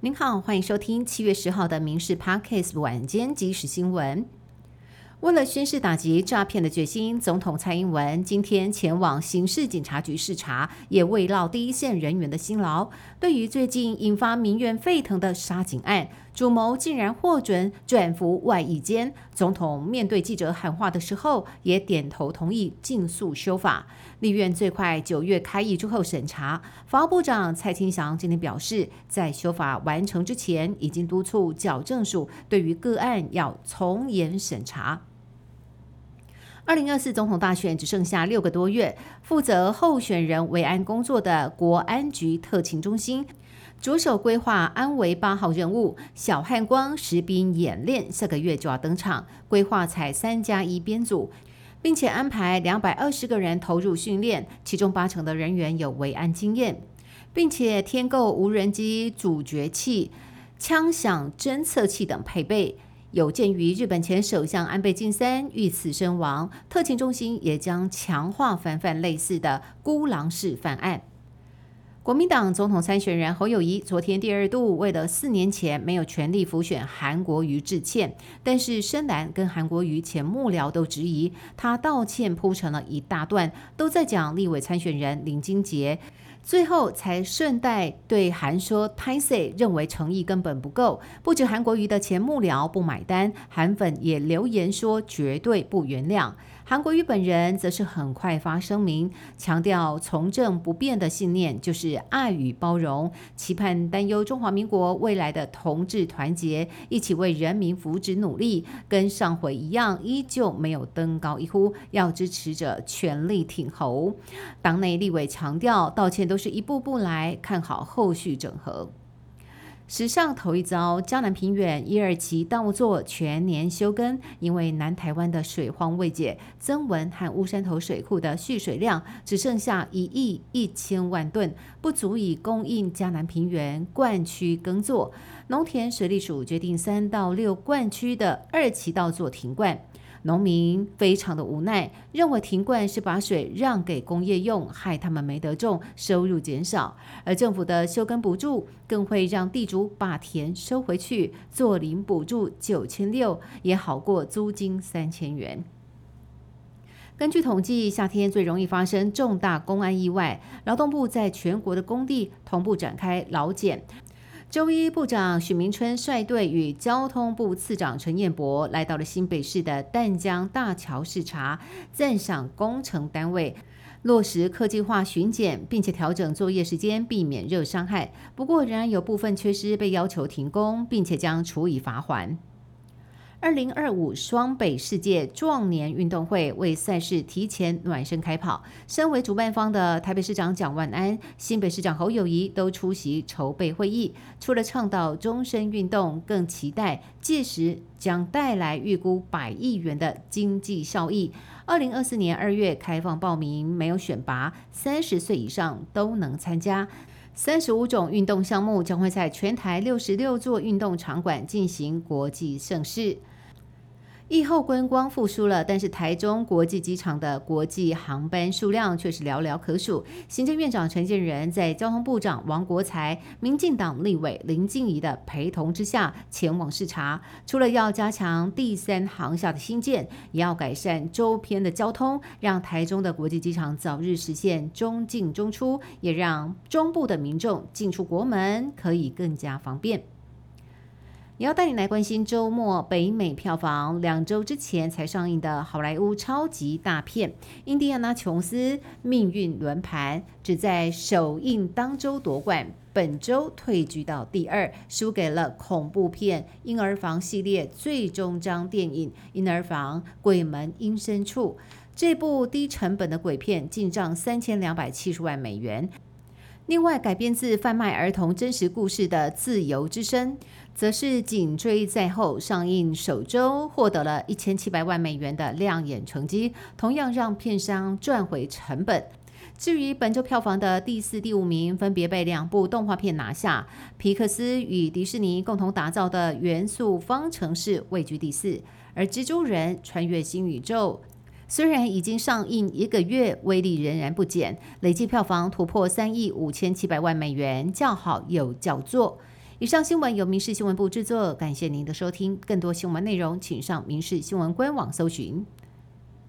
您好，欢迎收听七月十号的《民事 Podcast》晚间即时新闻。为了宣誓打击诈骗的决心，总统蔡英文今天前往刑事警察局视察，也慰劳第一线人员的辛劳。对于最近引发民怨沸腾的杀警案，主谋竟然获准转服外役监，总统面对记者喊话的时候，也点头同意尽速修法。立院最快九月开议之后审查。法务部长蔡清祥今天表示，在修法完成之前，已经督促矫正署对于个案要从严审查。二零二四总统大选只剩下六个多月，负责候选人维安工作的国安局特勤中心，着手规划安维八号任务小汉光实兵演练，下个月就要登场。规划采三加一编组，并且安排两百二十个人投入训练，其中八成的人员有维安经验，并且添购无人机阻绝器、枪响侦测器等配备。有鉴于日本前首相安倍晋三遇刺身亡，特勤中心也将强化防范类似的孤狼式犯案。国民党总统参选人侯友谊昨天第二度为了四年前没有全力辅选韩国瑜致歉，但是深蓝跟韩国瑜前幕僚都质疑他道歉铺成了一大段，都在讲立委参选人林金杰。最后才顺带对韩说 t a i 认为诚意根本不够，不止韩国瑜的前幕僚不买单，韩粉也留言说绝对不原谅。韩国瑜本人则是很快发声明，强调从政不变的信念就是爱与包容，期盼担忧中华民国未来的同志团结，一起为人民福祉努力。跟上回一样，依旧没有登高一呼，要支持者全力挺侯。党内立委强调，道歉都是一步步来，看好后续整合。史上头一遭，江南平原一二期稻作全年休耕，因为南台湾的水荒未解，曾文和乌山头水库的蓄水量只剩下一亿一千万吨，不足以供应江南平原灌区耕作。农田水利署决定三到六灌区的二期稻作停灌。农民非常的无奈，认为停灌是把水让给工业用，害他们没得种，收入减少。而政府的休耕补助更会让地主把田收回去，做林补助九千六，也好过租金三千元。根据统计，夏天最容易发生重大公安意外，劳动部在全国的工地同步展开劳检。周一，部长许明春率队与交通部次长陈彦博来到了新北市的淡江大桥视察，赞赏工程单位落实科技化巡检，并且调整作业时间，避免热伤害。不过，仍然有部分缺失，被要求停工，并且将处以罚款。二零二五双北世界壮年运动会为赛事提前暖身开跑。身为主办方的台北市长蒋万安、新北市长侯友谊都出席筹备会议。除了倡导终身运动，更期待届时将带来预估百亿元的经济效益。二零二四年二月开放报名，没有选拔，三十岁以上都能参加。三十五种运动项目将会在全台六十六座运动场馆进行国际盛事。疫后观光复苏了，但是台中国际机场的国际航班数量却是寥寥可数。行政院长陈建仁在交通部长王国才、民进党立委林静怡的陪同之下前往视察，除了要加强第三航厦的新建，也要改善周边的交通，让台中的国际机场早日实现中进中出，也让中部的民众进出国门可以更加方便。也要带你来关心周末北美票房。两周之前才上映的好莱坞超级大片《印第安纳琼斯命运轮盘》，只在首映当周夺冠，本周退居到第二，输给了恐怖片《婴儿房》系列最终章电影《婴儿房：鬼门阴深处》。这部低成本的鬼片进账三千两百七十万美元。另外，改编自贩卖儿童真实故事的《自由之声》，则是紧追在后，上映首周获得了一千七百万美元的亮眼成绩，同样让片商赚回成本。至于本周票房的第四、第五名，分别被两部动画片拿下，皮克斯与迪士尼共同打造的《元素方程式》位居第四，而《蜘蛛人：穿越新宇宙》。虽然已经上映一个月，威力仍然不减，累计票房突破三亿五千七百万美元，叫好又叫座。以上新闻由民事新闻部制作，感谢您的收听。更多新闻内容，请上民事新闻官网搜寻。